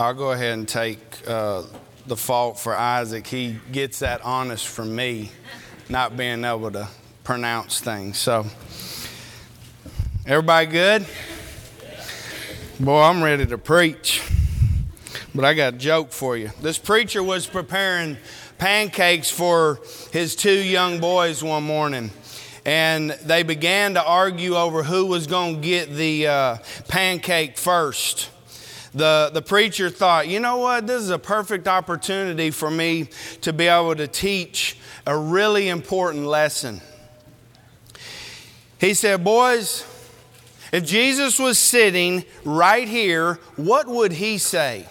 I'll go ahead and take uh, the fault for Isaac. He gets that honest from me, not being able to pronounce things. So, everybody good? Boy, I'm ready to preach. But I got a joke for you. This preacher was preparing pancakes for his two young boys one morning and they began to argue over who was going to get the uh, pancake first. The, the preacher thought, you know what, this is a perfect opportunity for me to be able to teach a really important lesson. He said, Boys, if Jesus was sitting right here, what would he say?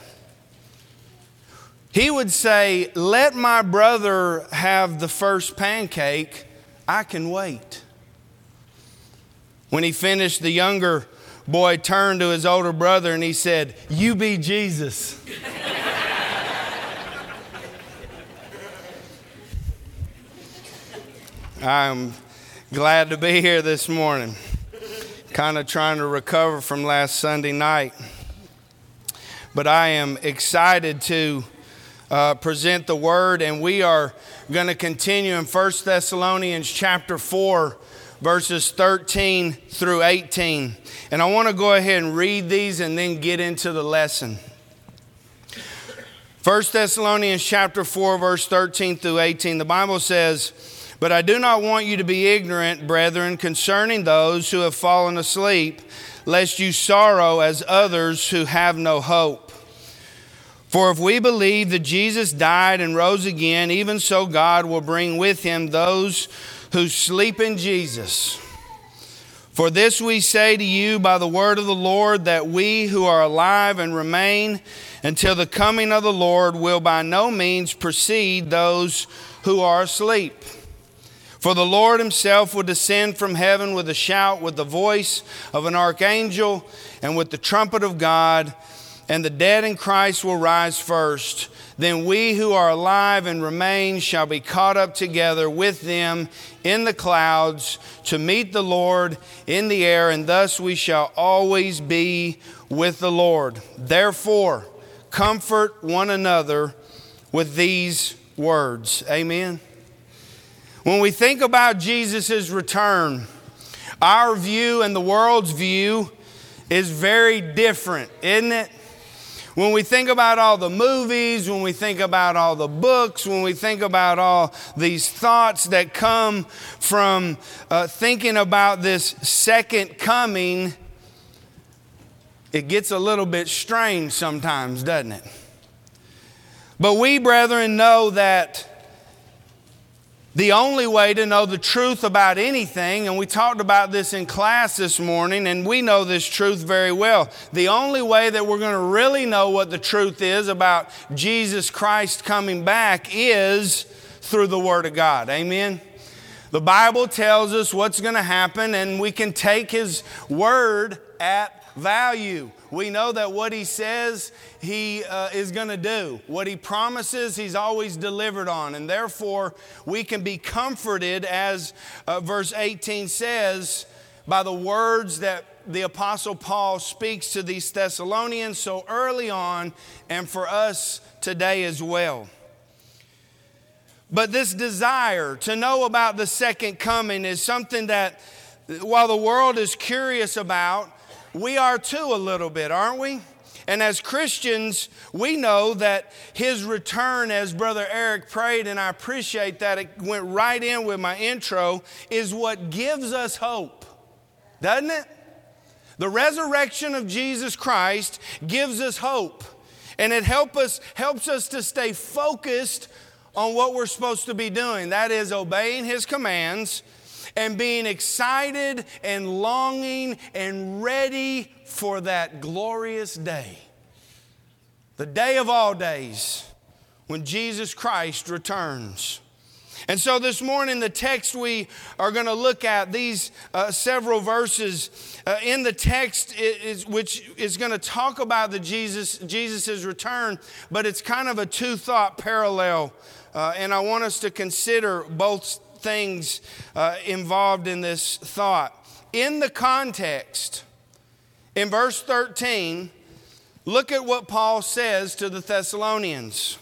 He would say, Let my brother have the first pancake I can wait. When he finished, the younger boy turned to his older brother and he said, You be Jesus. I'm glad to be here this morning. Kind of trying to recover from last Sunday night. But I am excited to uh, present the word, and we are going to continue in 1 Thessalonians chapter 4, verses 13 through 18. And I want to go ahead and read these and then get into the lesson. 1 Thessalonians chapter 4, verse 13 through 18, the Bible says, But I do not want you to be ignorant, brethren, concerning those who have fallen asleep, lest you sorrow as others who have no hope. For if we believe that Jesus died and rose again, even so God will bring with him those who sleep in Jesus. For this we say to you by the word of the Lord, that we who are alive and remain until the coming of the Lord will by no means precede those who are asleep. For the Lord himself will descend from heaven with a shout, with the voice of an archangel, and with the trumpet of God and the dead in Christ will rise first. Then we who are alive and remain shall be caught up together with them in the clouds to meet the Lord in the air, and thus we shall always be with the Lord. Therefore, comfort one another with these words. Amen. When we think about Jesus' return, our view and the world's view is very different, isn't it? When we think about all the movies, when we think about all the books, when we think about all these thoughts that come from uh, thinking about this second coming, it gets a little bit strange sometimes, doesn't it? But we, brethren, know that the only way to know the truth about anything, and we talked about this in class this morning, and we know this truth very well. The only way that we're going to really know what the truth is about Jesus Christ coming back is through the Word of God. Amen? The Bible tells us what's going to happen, and we can take His Word at value. We know that what he says he uh, is going to do, what he promises, he's always delivered on. And therefore, we can be comforted, as uh, verse 18 says, by the words that the Apostle Paul speaks to these Thessalonians so early on, and for us today as well. But this desire to know about the second coming is something that, while the world is curious about, we are too a little bit, aren't we? And as Christians, we know that his return, as Brother Eric prayed, and I appreciate that it went right in with my intro, is what gives us hope, doesn't it? The resurrection of Jesus Christ gives us hope, and it help us, helps us to stay focused on what we're supposed to be doing that is, obeying his commands and being excited and longing and ready for that glorious day. The day of all days when Jesus Christ returns. And so this morning, the text we are going to look at, these uh, several verses uh, in the text, is, which is going to talk about the Jesus Jesus's return, but it's kind of a two thought parallel. Uh, and I want us to consider both things uh, involved in this thought. In the context, in verse 13, look at what Paul says to the Thessalonians.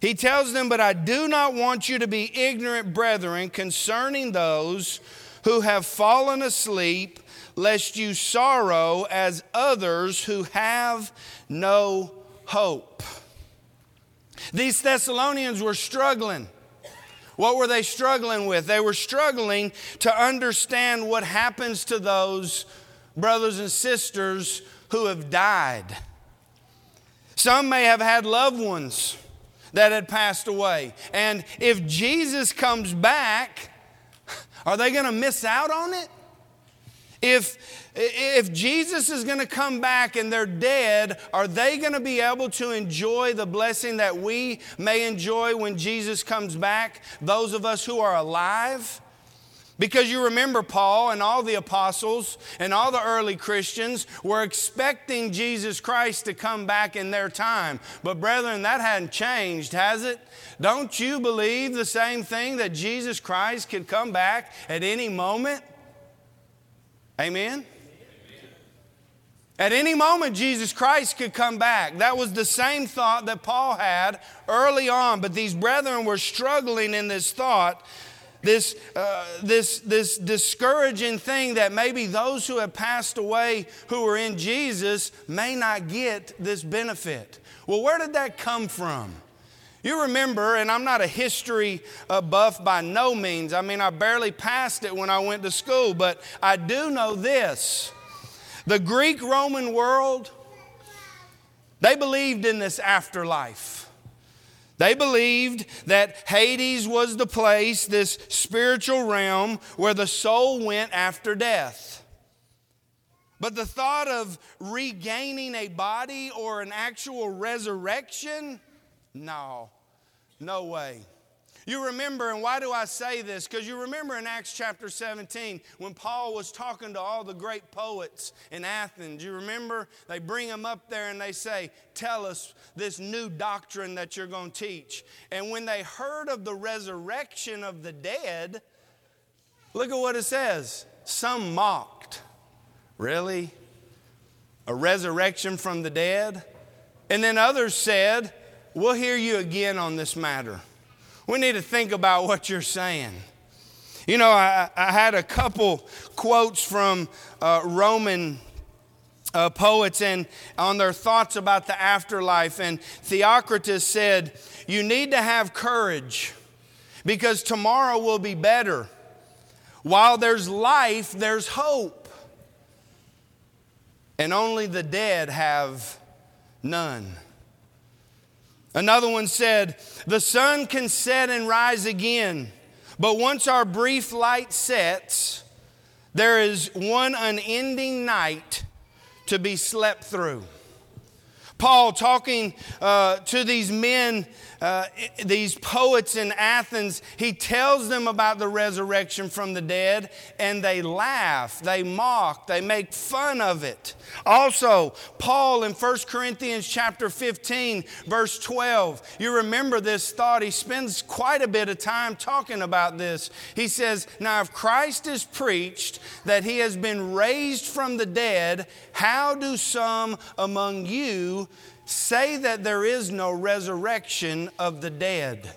He tells them, But I do not want you to be ignorant, brethren, concerning those who have fallen asleep, lest you sorrow as others who have no hope. These Thessalonians were struggling. What were they struggling with? They were struggling to understand what happens to those brothers and sisters who have died. Some may have had loved ones that had passed away. And if Jesus comes back, are they going to miss out on it? If, if Jesus is going to come back and they're dead, are they going to be able to enjoy the blessing that we may enjoy when Jesus comes back? Those of us who are alive? Because you remember, Paul and all the apostles and all the early Christians were expecting Jesus Christ to come back in their time. But, brethren, that hadn't changed, has it? Don't you believe the same thing that Jesus Christ could come back at any moment? Amen? At any moment, Jesus Christ could come back. That was the same thought that Paul had early on, but these brethren were struggling in this thought this, uh, this, this discouraging thing that maybe those who have passed away who are in Jesus may not get this benefit. Well, where did that come from? You remember, and I'm not a history uh, buff by no means. I mean, I barely passed it when I went to school, but I do know this. The Greek Roman world, they believed in this afterlife. They believed that Hades was the place, this spiritual realm, where the soul went after death. But the thought of regaining a body or an actual resurrection, no, no way. You remember, and why do I say this? Because you remember in Acts chapter 17 when Paul was talking to all the great poets in Athens. You remember? They bring him up there and they say, Tell us this new doctrine that you're going to teach. And when they heard of the resurrection of the dead, look at what it says. Some mocked. Really? A resurrection from the dead? And then others said, We'll hear you again on this matter we need to think about what you're saying. You know, I, I had a couple quotes from uh, Roman uh, poets and on their thoughts about the afterlife. And Theocritus said, You need to have courage because tomorrow will be better. While there's life, there's hope. And only the dead have none. Another one said, The sun can set and rise again, but once our brief light sets, there is one unending night to be slept through. Paul talking uh, to these men uh, these poets in Athens, he tells them about the resurrection from the dead, and they laugh, they mock, they make fun of it. Also, Paul in 1 Corinthians chapter 15, verse 12, you remember this thought. He spends quite a bit of time talking about this. He says, Now, if Christ is preached that he has been raised from the dead, how do some among you say that there is no resurrection of the dead.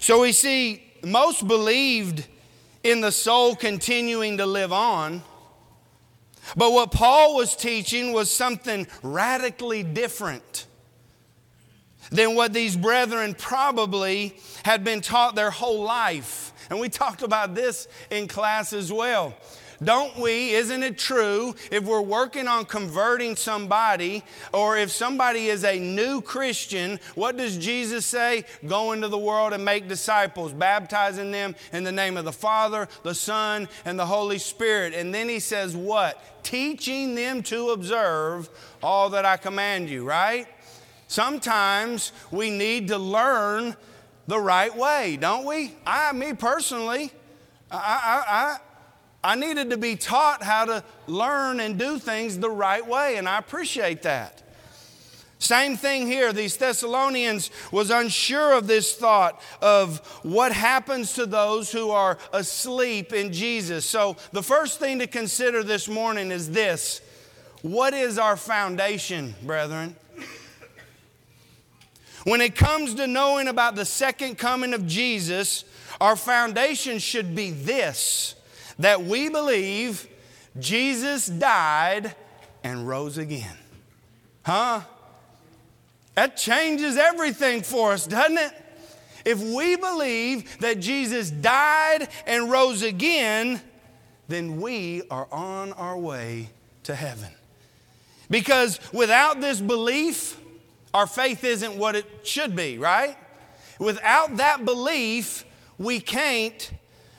So we see most believed in the soul continuing to live on. But what Paul was teaching was something radically different than what these brethren probably had been taught their whole life. And we talked about this in class as well. Don't we, isn't it true, if we're working on converting somebody or if somebody is a new Christian, what does Jesus say? Go into the world and make disciples, baptizing them in the name of the Father, the Son, and the Holy Spirit. And then he says, What? Teaching them to observe all that I command you, right? Sometimes we need to learn the right way, don't we? I, me personally, I, I, I I needed to be taught how to learn and do things the right way, and I appreciate that. Same thing here. These Thessalonians was unsure of this thought of what happens to those who are asleep in Jesus. So the first thing to consider this morning is this. What is our foundation, brethren? When it comes to knowing about the second coming of Jesus, our foundation should be this that we believe Jesus died and rose again. Huh? That changes everything for us, doesn't it? If we believe that Jesus died and rose again, then we are on our way to heaven. Because without this belief, our faith isn't what it should be, right? Without that belief, we can't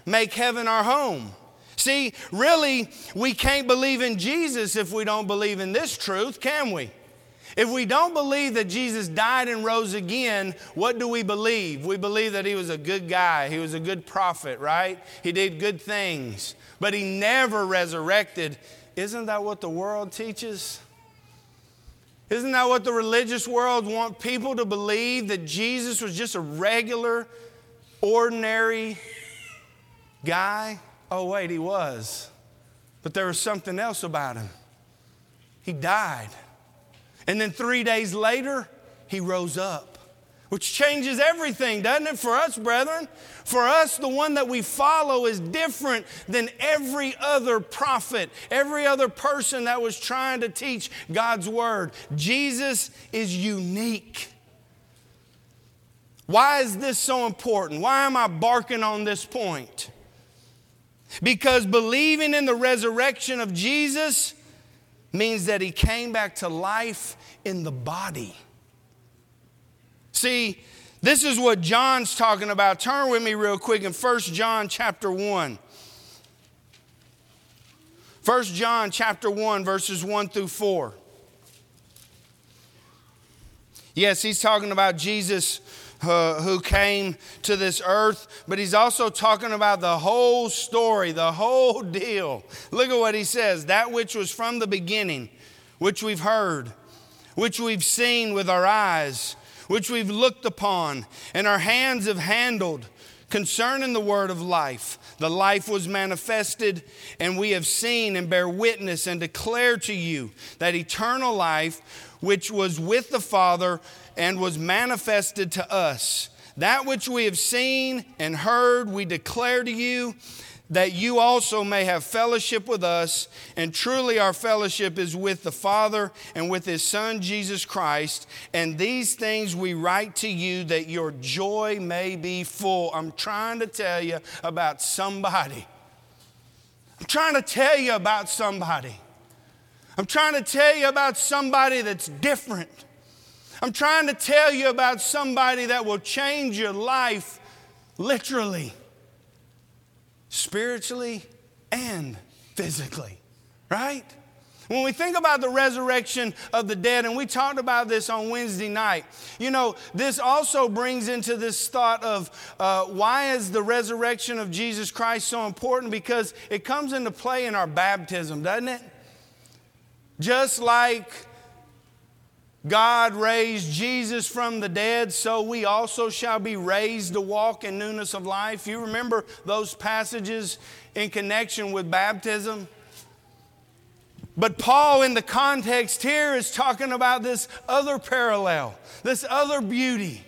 make heaven our home. See, really, we can't believe in Jesus if we don't believe in this truth, can we? If we don't believe that Jesus died and rose again, what do we believe? We believe that he was a good guy, he was a good prophet, right? He did good things, but he never resurrected. Isn't that what the world teaches? Isn't that what the religious world want people to believe that Jesus was just a regular, ordinary guy? Oh, wait, he was. But there was something else about him. He died. And then three days later, he rose up, which changes everything, doesn't it, for us, brethren? For us, the one that we follow is different than every other prophet, every other person that was trying to teach God's word. Jesus is unique. Why is this so important? Why am I barking on this point? Because believing in the resurrection of Jesus means that he came back to life in the body. See, this is what John's talking about. Turn with me real quick in 1 John chapter 1. 1 John chapter 1 verses 1 through 4. Yes, he's talking about Jesus uh, who came to this earth, but he's also talking about the whole story, the whole deal. Look at what he says that which was from the beginning, which we've heard, which we've seen with our eyes, which we've looked upon, and our hands have handled concerning the word of life. The life was manifested, and we have seen and bear witness and declare to you that eternal life, which was with the Father and was manifested to us. That which we have seen and heard, we declare to you that you also may have fellowship with us. And truly, our fellowship is with the Father and with His Son, Jesus Christ. And these things we write to you that your joy may be full. I'm trying to tell you about somebody. I'm trying to tell you about somebody. I'm trying to tell you about somebody that's different. I'm trying to tell you about somebody that will change your life literally, spiritually, and physically, right? When we think about the resurrection of the dead, and we talked about this on Wednesday night, you know, this also brings into this thought of uh, why is the resurrection of Jesus Christ so important? Because it comes into play in our baptism, doesn't it? Just like God raised Jesus from the dead, so we also shall be raised to walk in newness of life. You remember those passages in connection with baptism? But Paul, in the context here, is talking about this other parallel, this other beauty.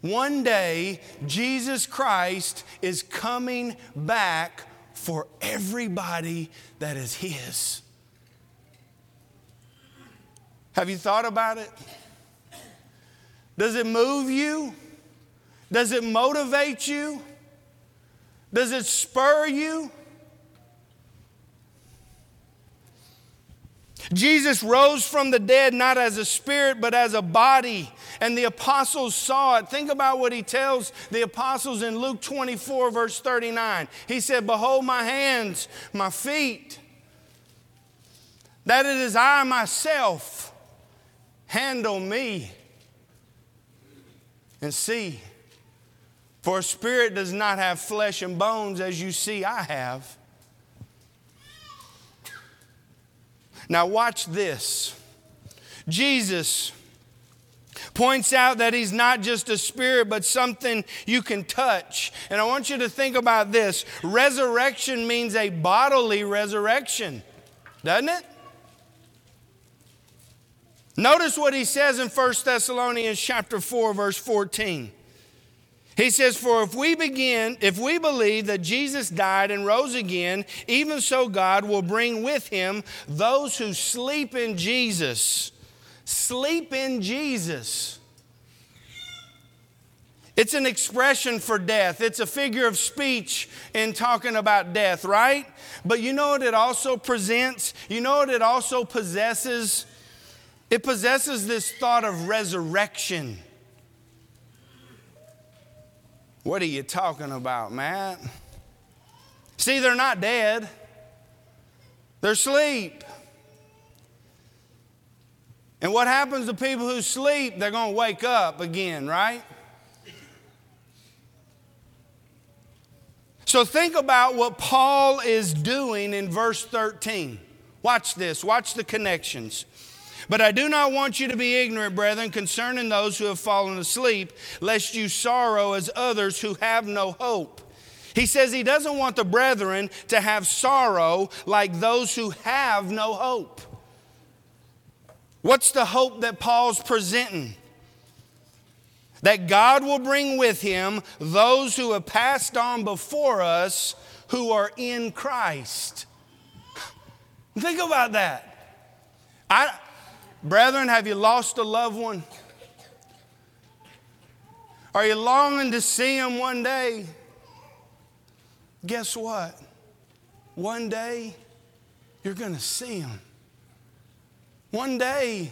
One day, Jesus Christ is coming back for everybody that is His. Have you thought about it? Does it move you? Does it motivate you? Does it spur you? Jesus rose from the dead not as a spirit, but as a body. And the apostles saw it. Think about what he tells the apostles in Luke 24, verse 39. He said, Behold my hands, my feet, that it is I myself handle me and see. For a spirit does not have flesh and bones as you see I have. Now, watch this. Jesus points out that he's not just a spirit, but something you can touch. And I want you to think about this resurrection means a bodily resurrection, doesn't it? Notice what he says in 1 Thessalonians chapter 4 verse 14. He says, For if we begin, if we believe that Jesus died and rose again, even so God will bring with him those who sleep in Jesus. Sleep in Jesus. It's an expression for death. It's a figure of speech in talking about death, right? But you know what it also presents? You know what it also possesses? It possesses this thought of resurrection. What are you talking about, Matt? See, they're not dead, they're asleep. And what happens to people who sleep? They're going to wake up again, right? So think about what Paul is doing in verse 13. Watch this, watch the connections. But I do not want you to be ignorant, brethren, concerning those who have fallen asleep, lest you sorrow as others who have no hope. He says he doesn't want the brethren to have sorrow like those who have no hope. What's the hope that Paul's presenting? That God will bring with him those who have passed on before us who are in Christ. Think about that. I, Brethren, have you lost a loved one? Are you longing to see them one day? Guess what? One day, you're going to see them. One day,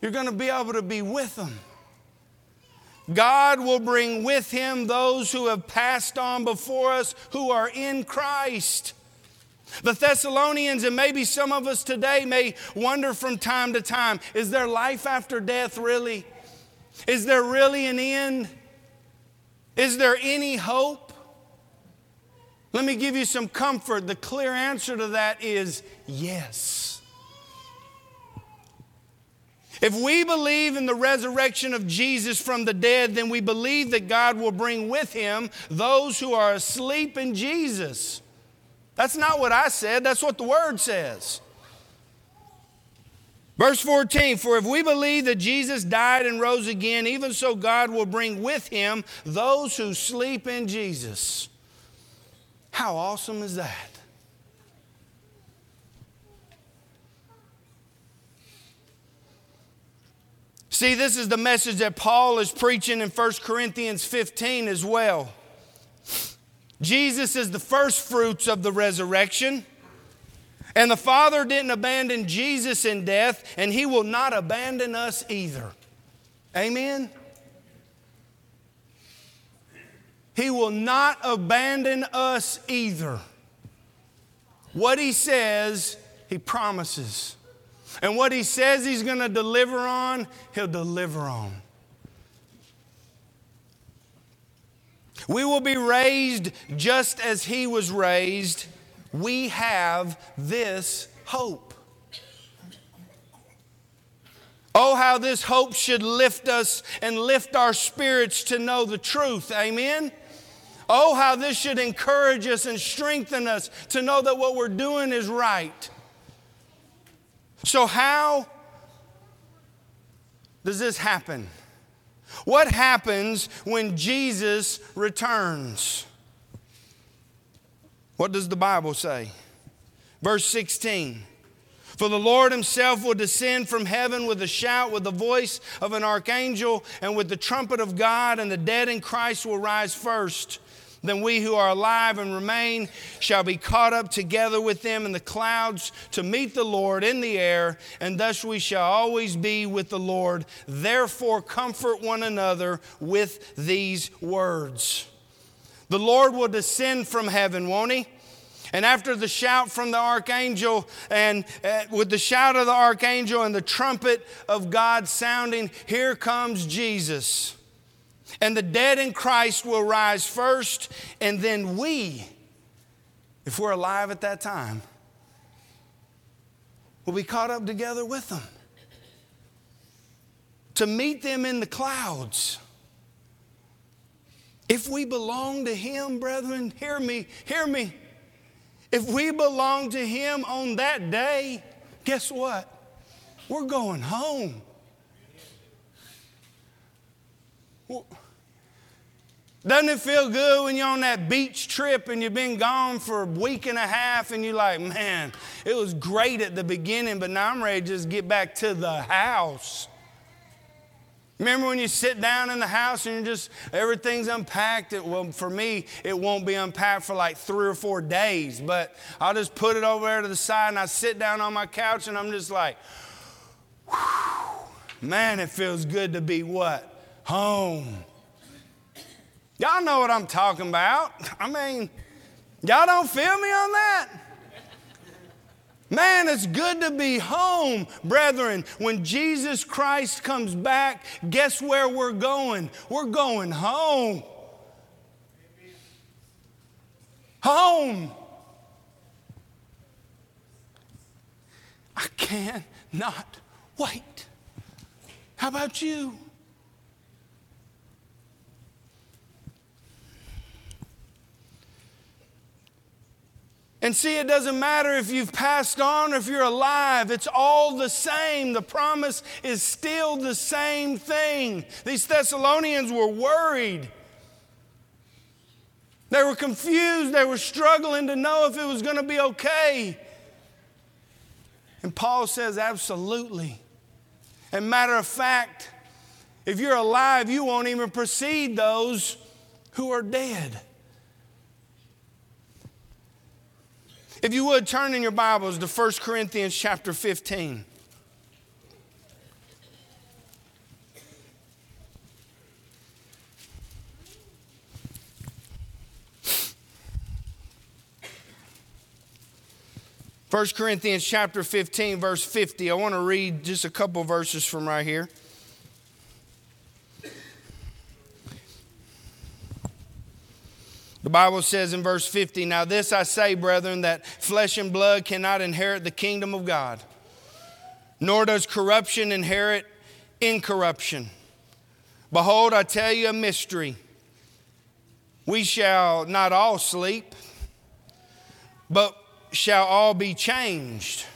you're going to be able to be with them. God will bring with him those who have passed on before us who are in Christ. The Thessalonians, and maybe some of us today may wonder from time to time is there life after death really? Is there really an end? Is there any hope? Let me give you some comfort. The clear answer to that is yes. If we believe in the resurrection of Jesus from the dead, then we believe that God will bring with him those who are asleep in Jesus. That's not what I said, that's what the Word says. Verse 14, for if we believe that Jesus died and rose again, even so God will bring with him those who sleep in Jesus. How awesome is that? See, this is the message that Paul is preaching in 1 Corinthians 15 as well. Jesus is the first fruits of the resurrection. And the Father didn't abandon Jesus in death, and He will not abandon us either. Amen? He will not abandon us either. What He says, He promises. And what He says He's going to deliver on, He'll deliver on. We will be raised just as he was raised. We have this hope. Oh, how this hope should lift us and lift our spirits to know the truth. Amen. Oh, how this should encourage us and strengthen us to know that what we're doing is right. So, how does this happen? What happens when Jesus returns? What does the Bible say? Verse 16. For the Lord himself will descend from heaven with a shout, with the voice of an archangel, and with the trumpet of God, and the dead in Christ will rise first. Then we who are alive and remain shall be caught up together with them in the clouds to meet the Lord in the air, and thus we shall always be with the Lord. Therefore, comfort one another with these words. The Lord will descend from heaven, won't he? And after the shout from the archangel, and uh, with the shout of the archangel and the trumpet of God sounding, here comes Jesus. And the dead in Christ will rise first, and then we, if we're alive at that time, will be caught up together with them. to meet them in the clouds. If we belong to Him, brethren, hear me, hear me. If we belong to Him on that day, guess what? We're going home. Doesn't it feel good when you're on that beach trip and you've been gone for a week and a half and you're like, man, it was great at the beginning, but now I'm ready to just get back to the house? Remember when you sit down in the house and you're just, everything's unpacked? It, well, for me, it won't be unpacked for like three or four days, but I'll just put it over there to the side and I sit down on my couch and I'm just like, man, it feels good to be what? Home. Y'all know what I'm talking about. I mean, y'all don't feel me on that? Man, it's good to be home, brethren. When Jesus Christ comes back, guess where we're going? We're going home. Home. I cannot wait. How about you? And see, it doesn't matter if you've passed on or if you're alive, it's all the same. The promise is still the same thing. These Thessalonians were worried. They were confused. They were struggling to know if it was going to be okay. And Paul says, absolutely. And matter of fact, if you're alive, you won't even precede those who are dead. If you would turn in your Bibles to 1 Corinthians chapter 15. First Corinthians chapter 15, verse 50. I want to read just a couple verses from right here. The Bible says in verse 50 Now, this I say, brethren, that flesh and blood cannot inherit the kingdom of God, nor does corruption inherit incorruption. Behold, I tell you a mystery. We shall not all sleep, but shall all be changed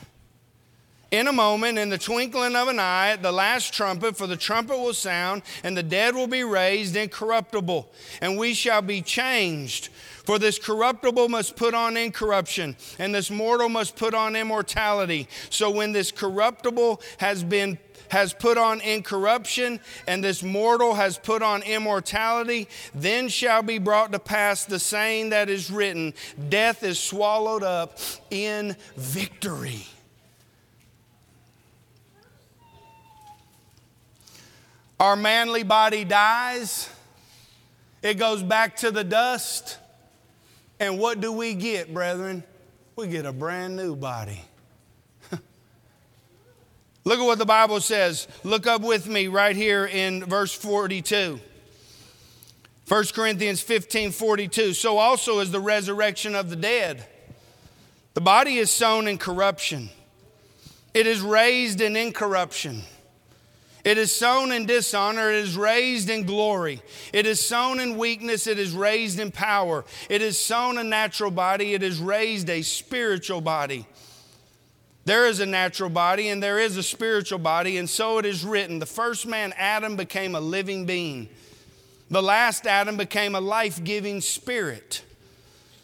in a moment, in the twinkling of an eye, at the last trumpet, for the trumpet will sound, and the dead will be raised incorruptible, and we shall be changed. For this corruptible must put on incorruption, and this mortal must put on immortality. So when this corruptible has been has put on incorruption, and this mortal has put on immortality, then shall be brought to pass the saying that is written Death is swallowed up in victory. Our manly body dies, it goes back to the dust. And what do we get, brethren? We get a brand new body. Look at what the Bible says. Look up with me right here in verse 42. 1 Corinthians 15 42. So also is the resurrection of the dead. The body is sown in corruption, it is raised in incorruption. It is sown in dishonor, it is raised in glory. It is sown in weakness, it is raised in power. It is sown a natural body, it is raised a spiritual body. There is a natural body and there is a spiritual body, and so it is written the first man, Adam, became a living being. The last Adam became a life giving spirit.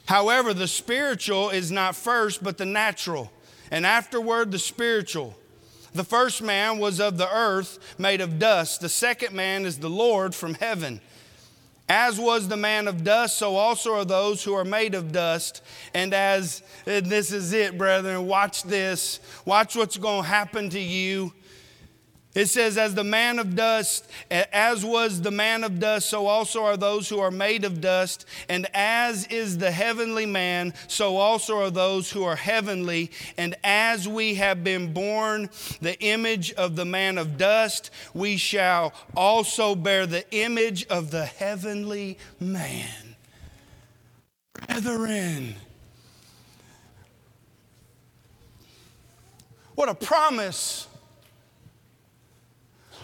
However, the spiritual is not first, but the natural, and afterward the spiritual. The first man was of the earth, made of dust. The second man is the Lord from heaven. As was the man of dust, so also are those who are made of dust. And as and this is it, brethren, watch this. Watch what's going to happen to you it says, As the man of dust, as was the man of dust, so also are those who are made of dust. And as is the heavenly man, so also are those who are heavenly. And as we have been born the image of the man of dust, we shall also bear the image of the heavenly man. Brethren, what a promise!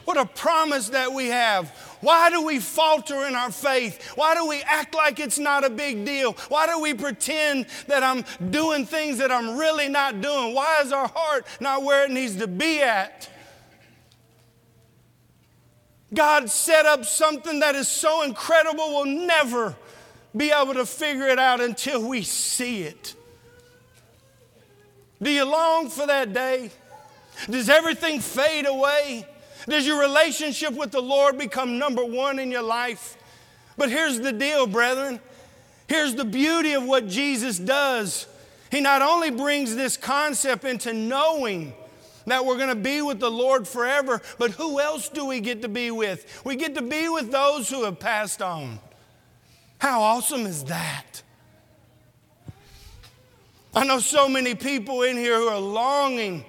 What a promise that we have. Why do we falter in our faith? Why do we act like it's not a big deal? Why do we pretend that I'm doing things that I'm really not doing? Why is our heart not where it needs to be at? God set up something that is so incredible, we'll never be able to figure it out until we see it. Do you long for that day? Does everything fade away? Does your relationship with the Lord become number one in your life? But here's the deal, brethren. Here's the beauty of what Jesus does. He not only brings this concept into knowing that we're going to be with the Lord forever, but who else do we get to be with? We get to be with those who have passed on. How awesome is that? I know so many people in here who are longing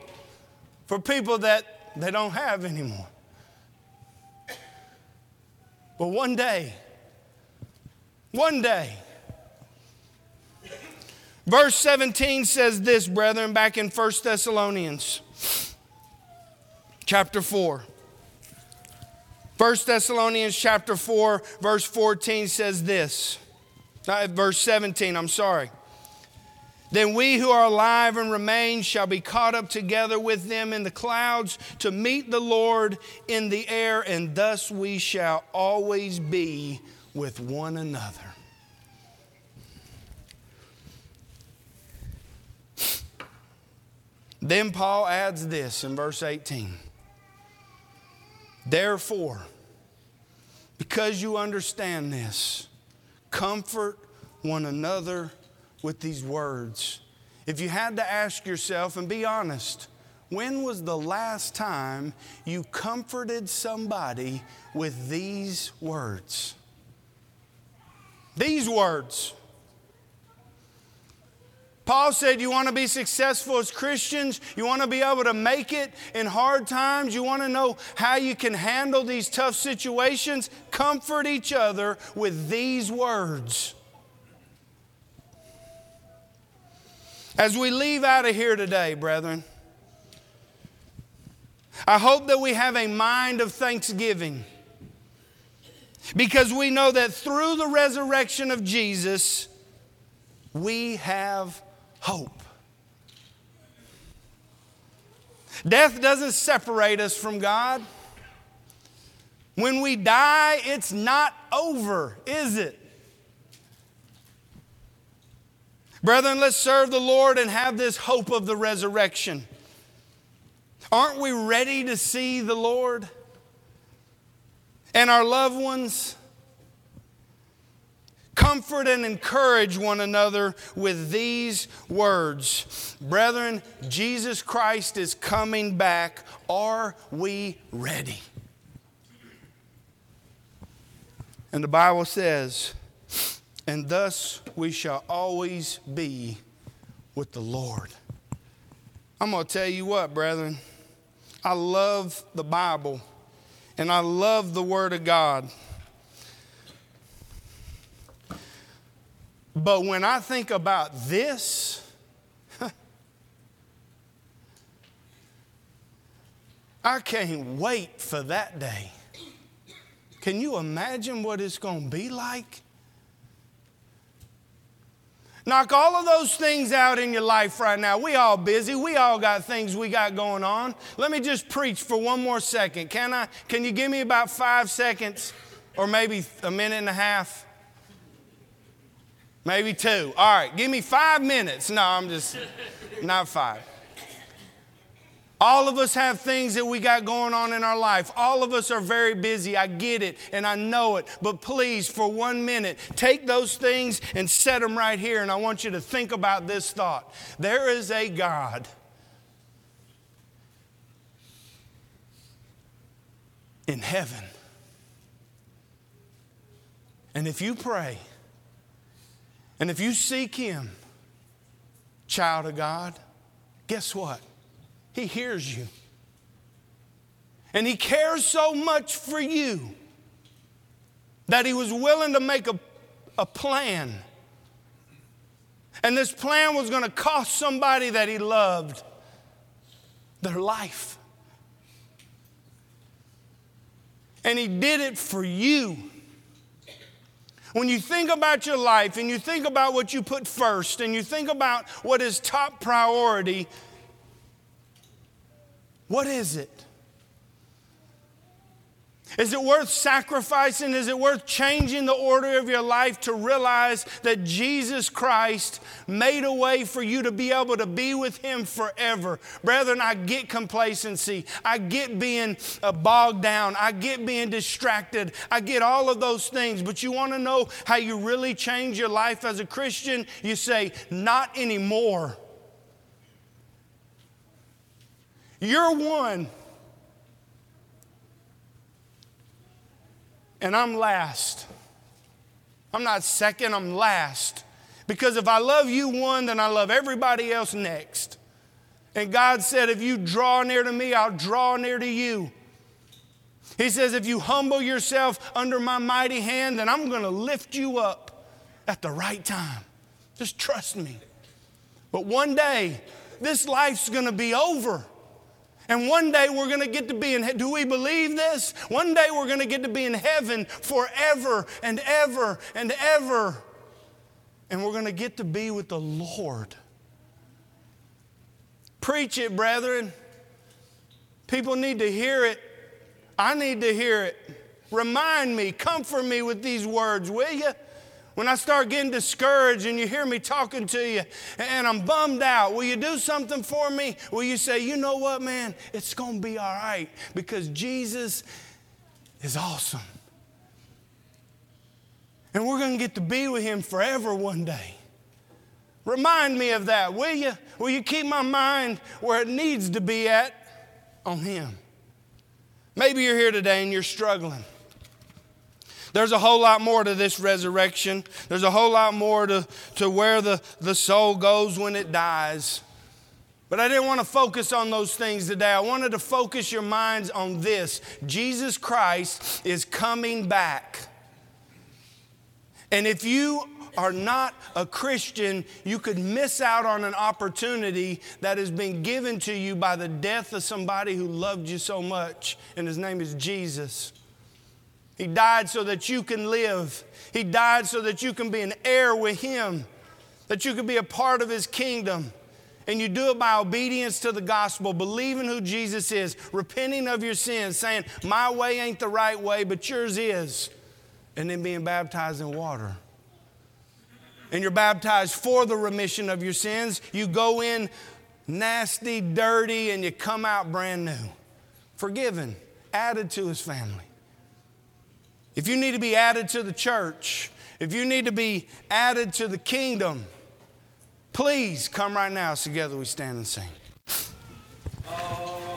for people that they don't have anymore. But one day, one day, verse 17 says this, brethren, back in 1 Thessalonians chapter 4. 1 Thessalonians chapter 4, verse 14 says this. Uh, verse 17, I'm sorry. Then we who are alive and remain shall be caught up together with them in the clouds to meet the Lord in the air, and thus we shall always be with one another. Then Paul adds this in verse 18 Therefore, because you understand this, comfort one another with these words. If you had to ask yourself and be honest, when was the last time you comforted somebody with these words? These words. Paul said, You want to be successful as Christians? You want to be able to make it in hard times? You want to know how you can handle these tough situations? Comfort each other with these words. As we leave out of here today, brethren, I hope that we have a mind of thanksgiving because we know that through the resurrection of Jesus, we have hope. Death doesn't separate us from God. When we die, it's not over, is it? Brethren, let's serve the Lord and have this hope of the resurrection. Aren't we ready to see the Lord and our loved ones? Comfort and encourage one another with these words Brethren, Jesus Christ is coming back. Are we ready? And the Bible says, and thus we shall always be with the Lord. I'm going to tell you what, brethren. I love the Bible and I love the Word of God. But when I think about this, I can't wait for that day. Can you imagine what it's going to be like? Knock all of those things out in your life right now. We all busy. We all got things we got going on. Let me just preach for one more second. Can I? Can you give me about five seconds or maybe a minute and a half? Maybe two. All right, give me five minutes. No, I'm just not five. All of us have things that we got going on in our life. All of us are very busy. I get it and I know it. But please, for one minute, take those things and set them right here. And I want you to think about this thought there is a God. In heaven. And if you pray and if you seek Him, child of God, guess what? He hears you. And He cares so much for you that He was willing to make a, a plan. And this plan was going to cost somebody that He loved their life. And He did it for you. When you think about your life and you think about what you put first and you think about what is top priority, what is it? Is it worth sacrificing? Is it worth changing the order of your life to realize that Jesus Christ made a way for you to be able to be with Him forever? Brethren, I get complacency. I get being uh, bogged down. I get being distracted. I get all of those things. But you want to know how you really change your life as a Christian? You say, Not anymore. You're one and I'm last. I'm not second, I'm last. Because if I love you one, then I love everybody else next. And God said, if you draw near to me, I'll draw near to you. He says, if you humble yourself under my mighty hand, then I'm going to lift you up at the right time. Just trust me. But one day, this life's going to be over. And one day we're going to get to be in, do we believe this? One day we're going to get to be in heaven forever and ever and ever. And we're going to get to be with the Lord. Preach it, brethren. People need to hear it. I need to hear it. Remind me, comfort me with these words, will you? When I start getting discouraged and you hear me talking to you and I'm bummed out, will you do something for me? Will you say, you know what, man? It's going to be all right because Jesus is awesome. And we're going to get to be with him forever one day. Remind me of that, will you? Will you keep my mind where it needs to be at on him? Maybe you're here today and you're struggling. There's a whole lot more to this resurrection. There's a whole lot more to, to where the, the soul goes when it dies. But I didn't want to focus on those things today. I wanted to focus your minds on this Jesus Christ is coming back. And if you are not a Christian, you could miss out on an opportunity that has been given to you by the death of somebody who loved you so much, and his name is Jesus. He died so that you can live. He died so that you can be an heir with Him, that you can be a part of His kingdom. And you do it by obedience to the gospel, believing who Jesus is, repenting of your sins, saying, My way ain't the right way, but yours is. And then being baptized in water. And you're baptized for the remission of your sins. You go in nasty, dirty, and you come out brand new, forgiven, added to his family. If you need to be added to the church, if you need to be added to the kingdom, please come right now. Together we stand and sing. Oh.